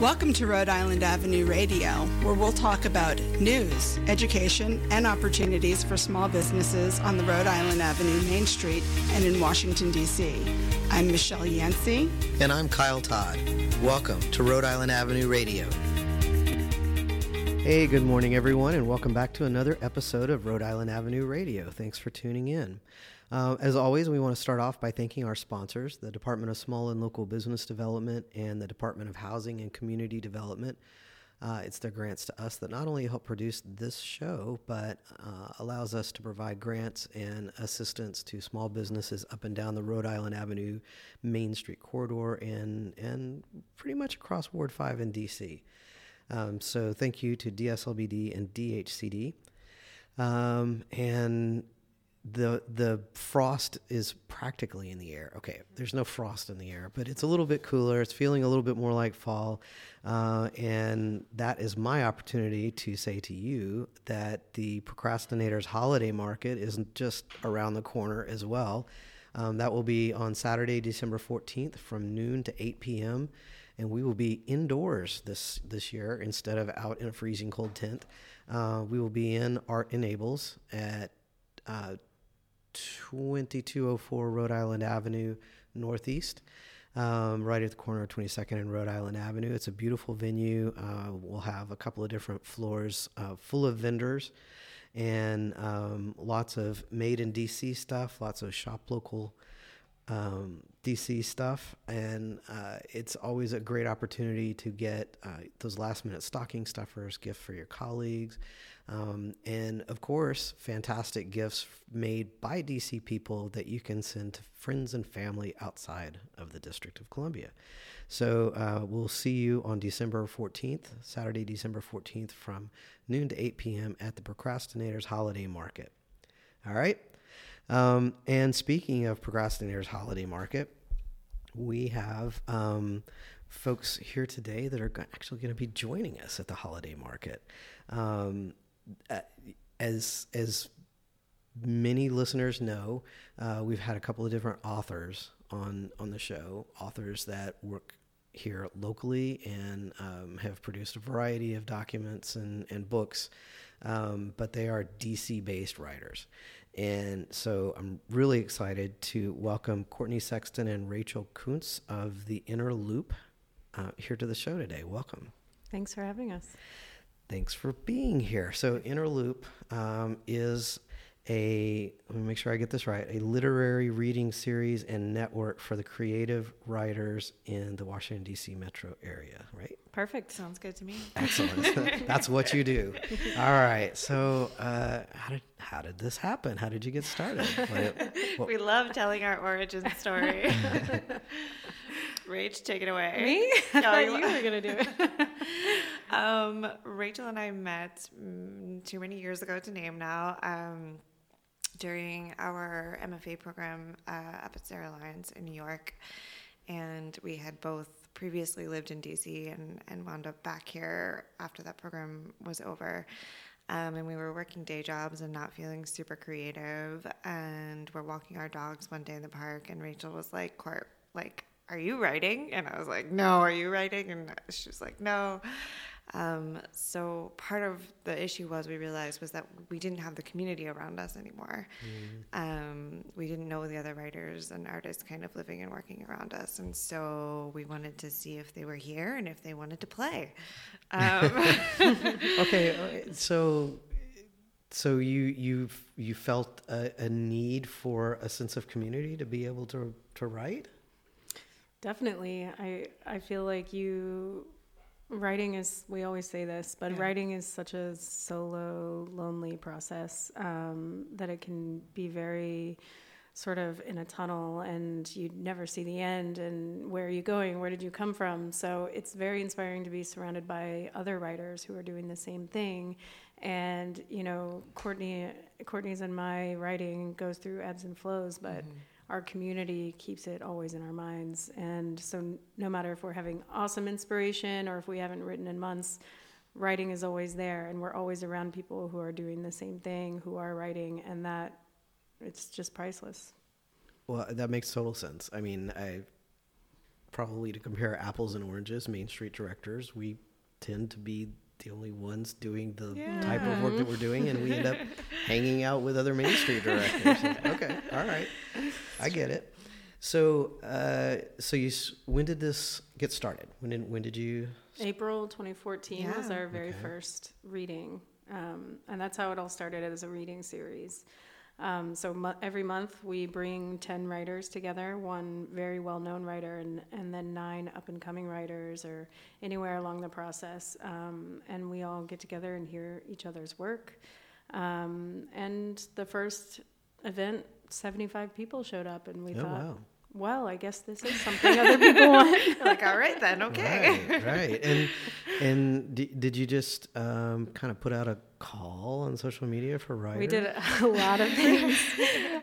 Welcome to Rhode Island Avenue Radio, where we'll talk about news, education, and opportunities for small businesses on the Rhode Island Avenue Main Street and in Washington, D.C. I'm Michelle Yancey. And I'm Kyle Todd. Welcome to Rhode Island Avenue Radio. Hey, good morning, everyone, and welcome back to another episode of Rhode Island Avenue Radio. Thanks for tuning in. Uh, as always, we want to start off by thanking our sponsors, the Department of Small and Local Business Development and the Department of Housing and Community Development. Uh, it's their grants to us that not only help produce this show, but uh, allows us to provide grants and assistance to small businesses up and down the Rhode Island Avenue Main Street corridor and, and pretty much across Ward 5 in DC. Um, so thank you to DSLBD and DHCD. Um, and the the frost is practically in the air. Okay, there's no frost in the air, but it's a little bit cooler. It's feeling a little bit more like fall, uh, and that is my opportunity to say to you that the procrastinators holiday market isn't just around the corner as well. Um, that will be on Saturday, December 14th, from noon to 8 p.m and we will be indoors this this year instead of out in a freezing cold tent. Uh, we will be in Art Enables at uh, 2204 Rhode Island Avenue Northeast. Um, right at the corner of 22nd and Rhode Island Avenue. It's a beautiful venue. Uh, we'll have a couple of different floors uh, full of vendors and um, lots of made in DC stuff, lots of shop local um, DC stuff, and uh, it's always a great opportunity to get uh, those last minute stocking stuffers, gift for your colleagues, um, and of course, fantastic gifts made by DC people that you can send to friends and family outside of the District of Columbia. So uh, we'll see you on December 14th, Saturday, December 14th, from noon to 8 p.m. at the Procrastinators Holiday Market. All right. Um, and speaking of procrastinators holiday market, we have um, folks here today that are actually going to be joining us at the holiday market. Um, as as many listeners know, uh, we've had a couple of different authors on on the show, authors that work here locally and um, have produced a variety of documents and, and books, um, but they are DC based writers. And so I'm really excited to welcome Courtney Sexton and Rachel Coonce of the Inner Loop uh, here to the show today. Welcome. Thanks for having us. Thanks for being here. So, Inner Loop um, is a, let me make sure I get this right, a literary reading series and network for the creative writers in the Washington, D.C. metro area, right? Perfect. Sounds good to me. Excellent. That's what you do. All right. So, uh, how did how did this happen? How did you get started? What, we love telling our origin story. Rach, take it away. Me? I thought you were gonna do it. um, Rachel and I met mm, too many years ago to name now. Um, during our MFA program uh, up at Sarah Lawrence in New York, and we had both previously lived in DC and, and wound up back here after that program was over. Um, and we were working day jobs and not feeling super creative. And we're walking our dogs one day in the park, and Rachel was like, "Court, like, are you writing?" And I was like, "No, are you writing?" And she was like, "No." Um, so part of the issue was we realized was that we didn't have the community around us anymore. Mm. Um, we didn't know the other writers and artists kind of living and working around us, and so we wanted to see if they were here and if they wanted to play. Um. okay, uh, so so you you you felt a, a, need for a sense of community to be able to to write. Definitely, I I feel like you writing is we always say this but yeah. writing is such a solo lonely process um, that it can be very sort of in a tunnel and you never see the end and where are you going? Where did you come from? So it's very inspiring to be surrounded by other writers who are doing the same thing. And you know courtney courtney's and my writing goes through ebbs and flows but mm-hmm our community keeps it always in our minds. And so, no matter if we're having awesome inspiration or if we haven't written in months, writing is always there. And we're always around people who are doing the same thing, who are writing, and that it's just priceless. Well, that makes total sense. I mean, I probably to compare apples and oranges, Main Street directors, we tend to be the only ones doing the type of work that we're doing, and we end up hanging out with other Main Street directors. okay, all right, I get it. So, uh, so you when did this get started? When did when did you? April 2014 was our very Okay. first reading, um, and that's how it all started as a reading series. Um, so mo- every month we bring 10 writers together, one very well-known writer, and, and then nine up-and-coming writers, or anywhere along the process, um, and we all get together and hear each other's work. Um, and the first event, 75 people showed up, and we Oh thought, wow! Well, I guess this is something other people want. like, all right then, okay. Right, right. And and di- did you just um, kind of put out a call on social media for writers? We did a lot of things.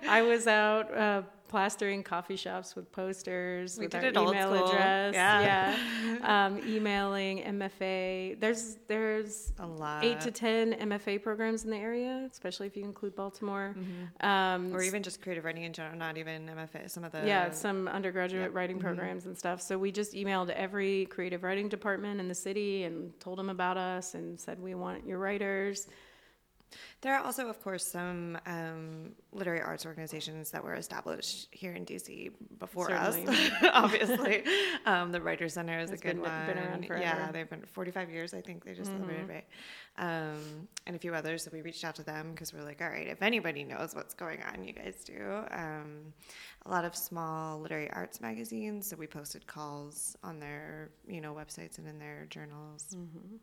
I was out uh, plastering coffee shops with posters We with did our email address. Yeah. yeah. Um, emailing MFA. There's there's A lot. eight to ten MFA programs in the area, especially if you include Baltimore. Um, or even just creative writing in general, not even MFA. Some of the yeah, some undergraduate writing programs and stuff. So we just emailed every creative writing department in the city and told them about us and said we want your writers. There are also, of course, some um, literary arts organizations that were established here in DC before Certainly. us. Obviously, um, the Writers Center is It's a good been- one. been around Yeah. Mm-hmm. they've been 45 years. I think they just celebrated, right? Um, and a few others. So we reached out to them because we're like, all right, if anybody knows what's going on, you guys do. Um, a lot of small literary arts magazines. So we posted calls on their, you know, websites and in their journals. Mm-hmm.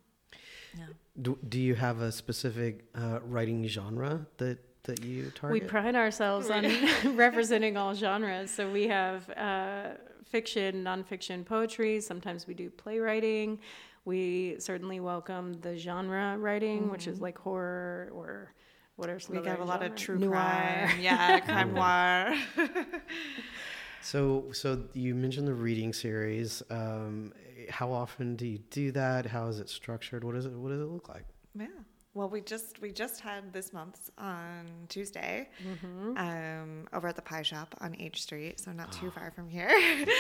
Yeah. Do, do you have a specific uh, writing genre that that you target? We pride ourselves on representing all genres. So we have uh, fiction, nonfiction, poetry. Sometimes we do playwriting. We certainly welcome the genre writing, which is like horror or what are some Mm-hmm. We other have a lot of true Noir. crime. Yeah, crime noir. so so you mentioned the reading series. Um, how often do you do that? How is it structured? What is it? What does it look like? Yeah. Well, we just we just had this month on Tuesday Mm-hmm. um, over at the Pie Shop on H Street, so not too far from here.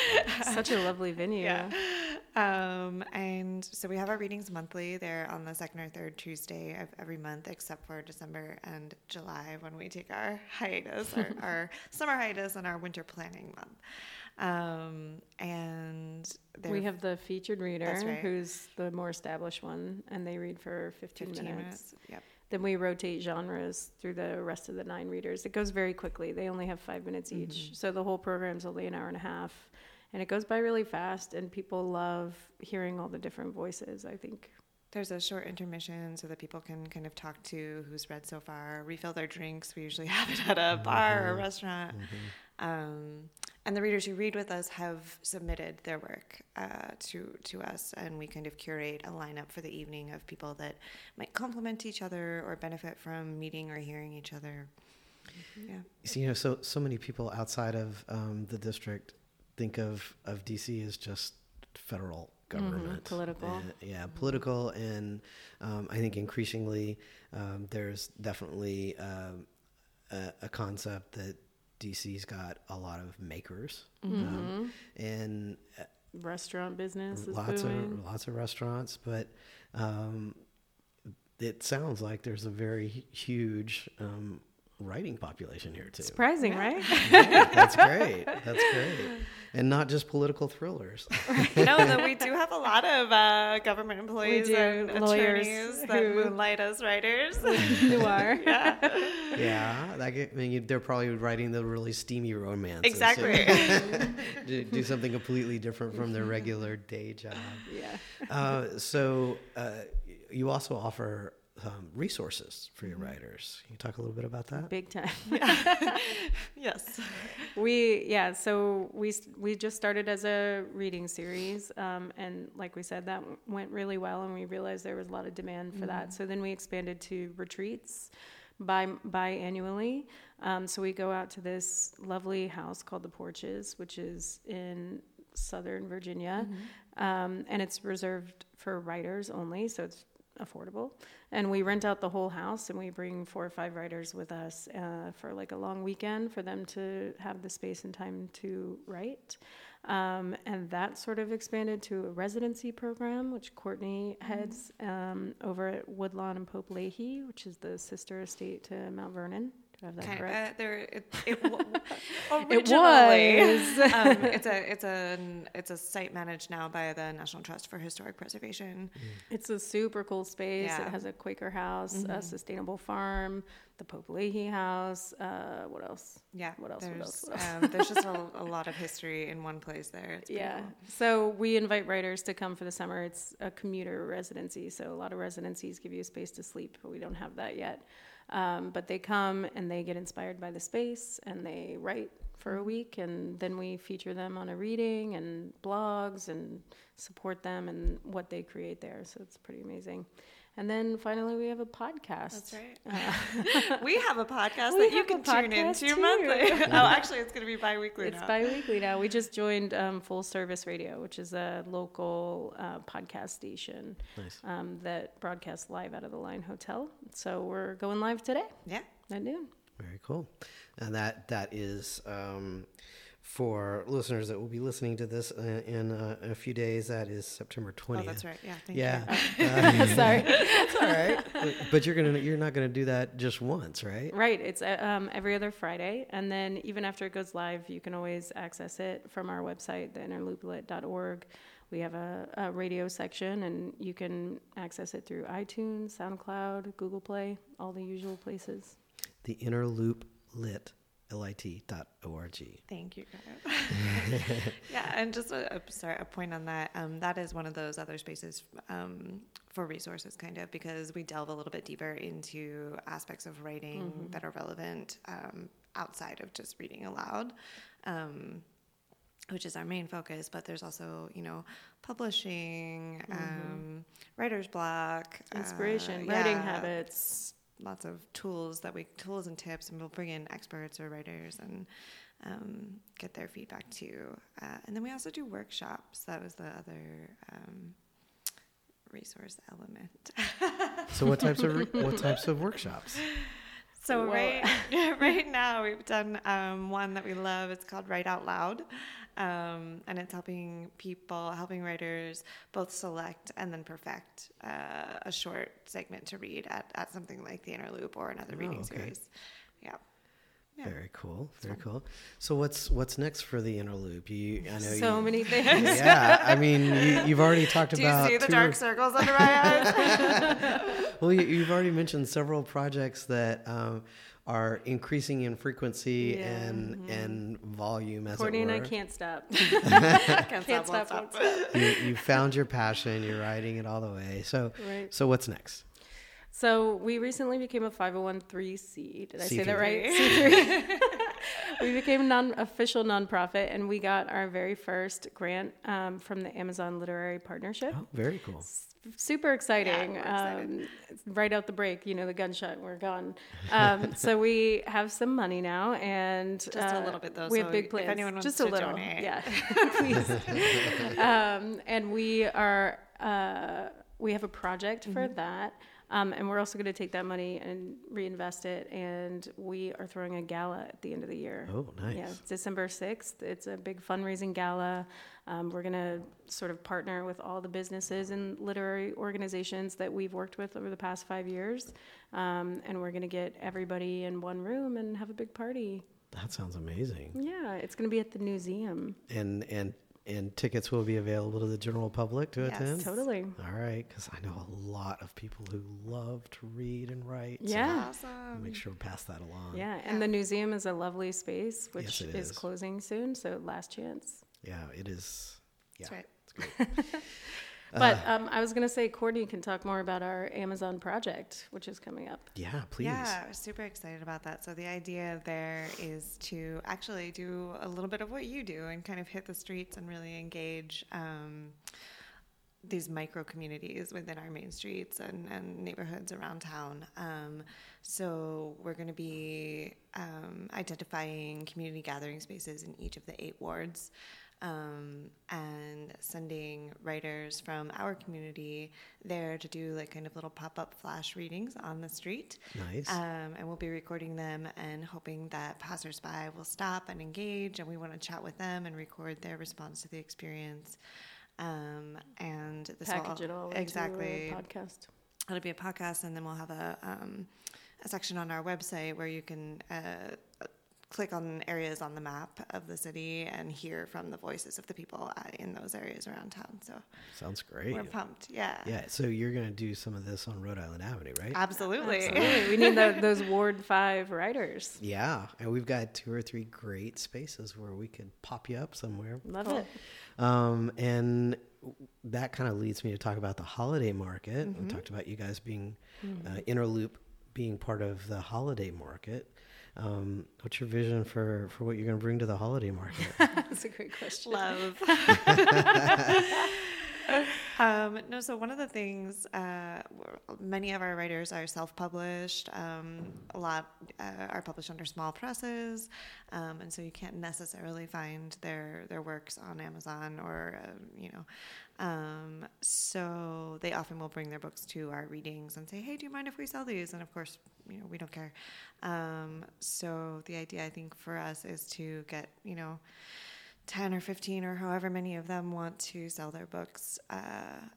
Such a lovely venue. yeah. Um, and so we have our readings monthly. They're on the second or third Tuesday of every month, except for December and July when we take our hiatus, our, our summer hiatus, and our winter planning month. Um, and We have the featured reader, right. who's the more established one, and they read for 15, 15 minutes. minutes. Yep. Then we rotate genres through the rest of the nine readers. It goes very quickly. They only have five minutes Mm-hmm. each. So the whole program's only an hour and a half. And it goes by really fast, and people love hearing all the different voices, I think. There's a short intermission so that people can kind of talk to who's read so far, refill their drinks. We usually have it at a bar or a restaurant. Um, and the readers who read with us have submitted their work uh, to to us, and we kind of curate a lineup for the evening of people that might complement each other or benefit from meeting or hearing each other. Yeah. So, you know, so so many people outside of um, the district think of of DC as just federal government, political. And- yeah, political, and um, I think increasingly um, there's definitely um, a, a concept that DC's got a lot of makers, um, and uh, Restaurant business lots booming. of lots of restaurants, but um, it sounds like there's a very huge um, writing population here too. Surprising, right? Yeah, that's great. That's great. And not just political thrillers. no, though we do have a lot of uh, government employees and lawyers attorneys that who- moonlight as writers. Noir. yeah, like, I mean, they're probably writing the really steamy romances. Exactly. do, do something completely different from their regular day job. Yeah. Uh, so uh, you also offer um, resources for your writers. Can you talk a little bit about that? Big time. yes. We yeah, so we we just started as a reading series, um, and like we said, that went really well, and we realized there was a lot of demand for that. So then we expanded to retreats, bi biannually. Um, so we go out to this lovely house called the Porches, which is in Southern Virginia, um, and it's reserved for writers only. So it's affordable. And we rent out the whole house and we bring four or five writers with us uh, for like a long weekend for them to have the space and time to write. Um, and that sort of expanded to a residency program, which Courtney heads um, over at Woodlawn and Pope-Leighey, which is the sister estate to Mount Vernon. Do I have that Kind correct? uh, there, it, it, It was. um, it's a it's a it's a site managed now by the National Trust for Historic Preservation. It's a super cool space. Yeah. It has a Quaker house, a sustainable farm, the Pope-Leighey house. Uh, what else? Yeah, What else, what There's, else, what Um, there's just a, a lot of history in one place there. It's Yeah. cool. So we invite writers to come for the summer. It's a commuter residency. So a lot of residencies give you a space to sleep, but we don't have that yet. Um, but they come and they get inspired by the space and they write for a week and then we feature them on a reading and blogs and support them and what they create there. So it's pretty amazing. And then finally we have a podcast. That's right. Uh, we have a podcast that you can tune podcast into too. monthly. oh, actually, it's going to be bi-weekly It's now. bi-weekly now. We just joined um, Full Service Radio, which is a local uh, podcast station Nice. um, that broadcasts live out of the Line Hotel. So we're going live today yeah. at noon. Very cool. And that that is um, for listeners that will be listening to this uh, in, uh, in a few days. That is September Oh, twentieth. that's right. Yeah. Thank Yeah, You. Sorry. that's all right. But you're gonna you're not gonna do that just once, right? Right. It's uh, um, every other Friday. And then even after it goes live, you can always access it from our website, theinnerlooplit.org. We have a, a radio section, and you can access it through iTunes, SoundCloud, Google Play, all the usual places. The inner loop lit lit dot org. Thank you. Yeah, and just a, a, sorry, a point on that. Um, that is one of those other spaces um, for resources, kind of, because we delve a little bit deeper into aspects of writing that are relevant um, outside of just reading aloud. Um, which is our main focus, but there's also, you know, publishing, um, writer's block, uh, Inspiration, writing yeah, habits. Lots of tools that we tools and tips, and we'll bring in experts or writers and um, get their feedback too. Uh, and then we also do workshops. That was the other um, resource element. So what types of re- what types of workshops? So Well- right right now we've done um, one that we love. It's called Write Out Loud, um, and it's helping people, helping writers both select and then perfect uh, a short segment to read at, at something like the Inner Loop or another Oh, reading okay. series. Yeah. Yeah. Very cool. Very cool. So what's what's next for the inner loop? You, I know So you, many things. Yeah, I mean, you, you've already talked about Do you see the dark circles under my eyes? Well, you, you've already mentioned several projects that um, are increasing in frequency Yeah. and mm-hmm. and volume, as Courtney it and were. I can't stop. Can't Can't stop, stop, won't won't stop. stop. you, you found your passion. You're riding it all the way. So, Right. so what's next? So we recently became a 501c. Did I say that right? C3. We became a non-official nonprofit, and we got our very first grant um, from the Amazon Literary Partnership. Oh, very cool. Super exciting! we're um, right out the break, you know, the gunshot, we're gone. Um, so we have some money now, and Just a uh, little bit, though, We have so big if plans. anyone wants just to a little, donate. yeah, please. um, and we are uh, we have a project for Mm-hmm. that. Um, and we're also going to take that money and reinvest it. And we are throwing a gala at the end of the year. Oh, nice. Yeah, December 6th. It's a big fundraising gala. Um, we're going to sort of partner with all the businesses and literary organizations that we've worked with over the past five years. Um, and we're going to get everybody in one room and have a big party. That sounds amazing. Yeah, it's going to be at the museum. And and and tickets will be available to the general public to Yes, attend. Totally. All right, because I know a lot of people who love to read and write. Yeah. so Yeah. Awesome. make sure we pass that along. Yeah, and the museum is a lovely space, which Yes, it is is. closing soon. So last chance. Yeah, it is. Yeah, That's right. it's great. But um, I was going to say, Courtney can talk more about our Amazon project, which is coming up. Yeah, please. Yeah, we're super excited about that. So the idea there is to actually do a little bit of what you do and kind of hit the streets and really engage um, these micro communities within our main streets and, and neighborhoods around town. Um, so we're going to be um, identifying community gathering spaces in each of the eight wards. Um, and sending writers from our community there to do like kind of little pop up flash readings on the street. Nice. Um, and we'll be recording them and hoping that passersby will stop and engage, and we want to chat with them and record their response to the experience. Um, and this Package will it all into exactly a podcast. it'll be a podcast and then we'll have a, um, a section on our website where you can uh, click on areas on the map of the city and hear from the voices of the people uh, in those areas around town so Sounds great. we're pumped yeah Yeah, so you're going to do some of this on Rhode Island Avenue, right? absolutely Absolutely. we need tho- those Ward 5 writers. Yeah, and we've got two or three great spaces where we could pop you up somewhere. Love Cool. it. Um, and that kind of leads me to talk about the holiday market. We talked about you guys being uh, Inner Loop being part of the holiday market. Um, what's your vision for, for what you're going to bring to the holiday market? That's a great question. love. um, no, so one of the things, uh, many of our writers are self-published. Um, a lot uh, are published under small presses, um, and so you can't necessarily find their their works on Amazon or uh, you know. Um, so they often will bring their books to our readings and say, "Hey, do you mind if we sell these?" And of course, you know, we don't care. Um, so the idea, I think, for us is to get you know. 10 or 15 or however many of them want to sell their books uh,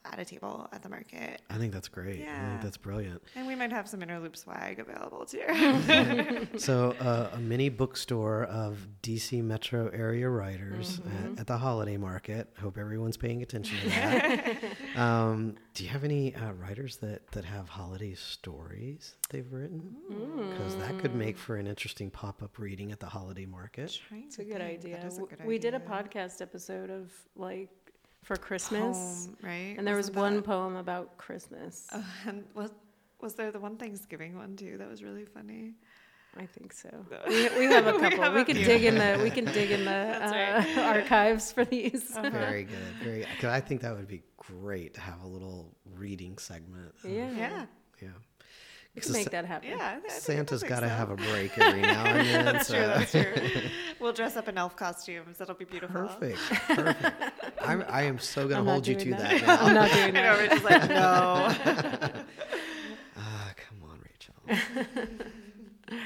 at a table at the market. I think that's great. I Yeah. think that's brilliant. And we might have some inner loop swag available too. So, uh, a mini bookstore of DC metro area writers at, at the holiday market. Hope everyone's paying attention to that. um, do you have any uh, writers that, that have holiday stories they've written? Because that could make for an interesting pop up reading at the holiday market. It's a good idea. That is a W- good we did a podcast episode of like for Christmas, Poem, right? and there was Wasn't one that- poem about Christmas. Oh, and was, was there the one Thanksgiving one too? That was really funny. I think so. We, we have a We couple. have we can few. dig in the we can dig in the That's uh, archives for these. Very good. Very. Cause I think that would be great to have a little reading segment. of- yeah, Yeah. Yeah. we 'Cause can make Sa- that happen. Yeah. I thi- I think Santa's that got to makes have a break every now and then. That's so- true. That's true. we'll dress up in elf costumes. That'll be beautiful. Perfect. Perfect. I'm, I am so going I'm to hold you to that. that, now. I'm not doing I know. that. We're just like no. Ah, come on, Rachel.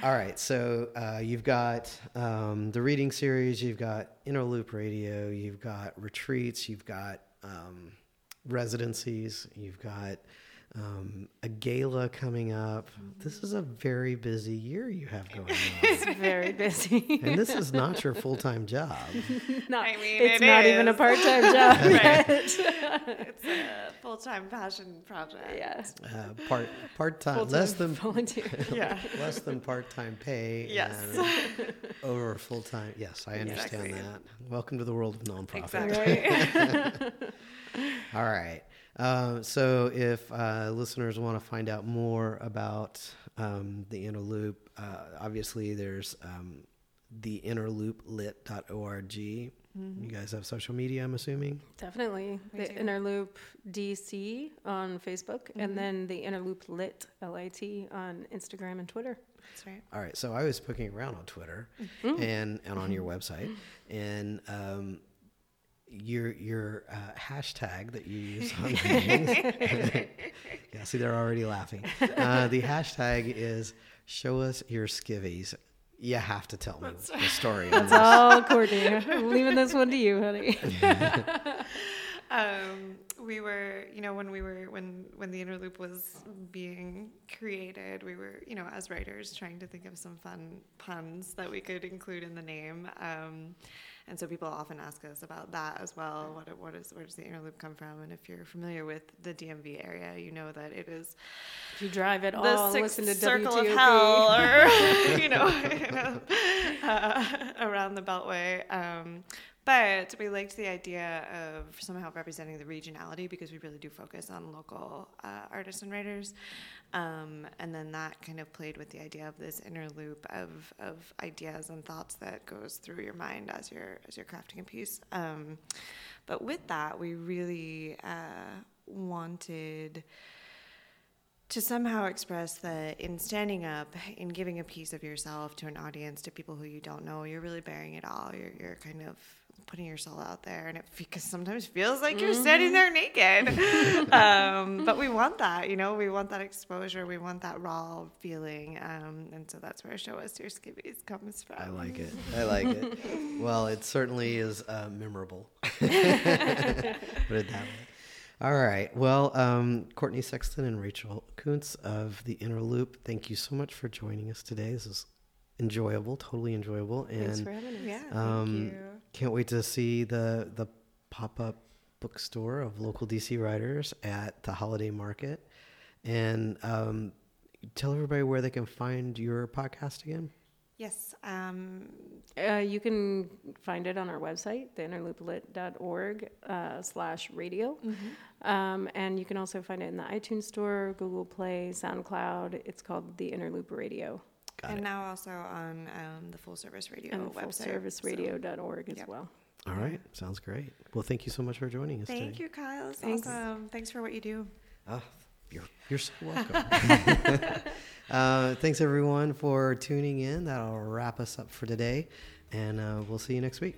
All right, so uh, you've got um, the reading series, you've got Inner Loop Radio, you've got retreats, you've got um, residencies, you've got um, a gala coming up. This is a very busy year you have going on. It's very busy. and this is not your full time job. not, I mean, it's it not even a part time job. Right. yet. it's a full time passion project. yeah, Uh, part part time, Full-time less than volunteer. Yeah. less than part time pay. Yes. and over full time. Yes, I understand Exactly. that. Welcome to the world of nonprofit. Exactly. All right. Um, so, if uh, listeners want to find out more about um, the Inner Loop, uh, obviously there's um, the innerlooplit.org. You guys have social media, I'm assuming. Definitely. We the do. Inner Loop DC on Facebook and then the Inner Loop Lit, L I T, on Instagram and Twitter. That's right. All right, so I was poking around on Twitter Mm-hmm. and and on your website, and um, your your uh, hashtag that you use on things. yeah, see, they're already laughing. Uh, the hashtag is "Show us your skivvies." You have to tell me That's the story. on That's all, Courtney. I'm leaving this one to you, honey. Um, we were, you know, when we were when when the inner loop was being created, we were, you know, as writers trying to think of some fun puns that we could include in the name. Um, and so people often ask us about that as well. What what is where does the inner loop come from? And if you're familiar with the DMV area, you know that it is If you drive at the all, listen to circle WTOP. of hell, or you know, you know uh, around the Beltway. Um, but we liked the idea of somehow representing the regionality because we really do focus on local uh, artists and writers. Um, and then that kind of played with the idea of this inner loop of, of ideas and thoughts that goes through your mind as you're as you're crafting a piece. Um, but with that, we really uh, wanted to somehow express that in standing up, in giving a piece of yourself to an audience, to people who you don't know, you're really bearing it all. You're, you're kind of putting yourself out there and it because sometimes feels like you're standing there naked um, but we want that you know we want that exposure we want that raw feeling um, and so that's where show us your skivvies comes from I like it. I like it. well, it certainly is uh, memorable. Put it that way. All right. Well, um, Courtney Sexton and Rachel Coonce of the Inner Loop, thank you so much for joining us today. This is enjoyable, totally enjoyable, Thanks and for having us. yeah thank um, you can't wait to see the the pop up bookstore of local DC writers at the holiday market. And um, tell everybody where they can find your podcast again. yes um, Uh, you can find it on our website, theinnerlooplit.org uh, slash radio. Um, and you can also find it in the iTunes Store, Google Play, SoundCloud. It's called The Inner Loop Radio Got and it. now also on um, the full service radio and website so- fullserviceradio.org as Yep. well. All right. Sounds great. Well, thank you so much for joining us thank today. you kyle it's Thanks. awesome thanks for what you do Oh, you're, you're so welcome. uh, thanks, everyone, for tuning in. That'll wrap us up for today. And uh, we'll see you next week.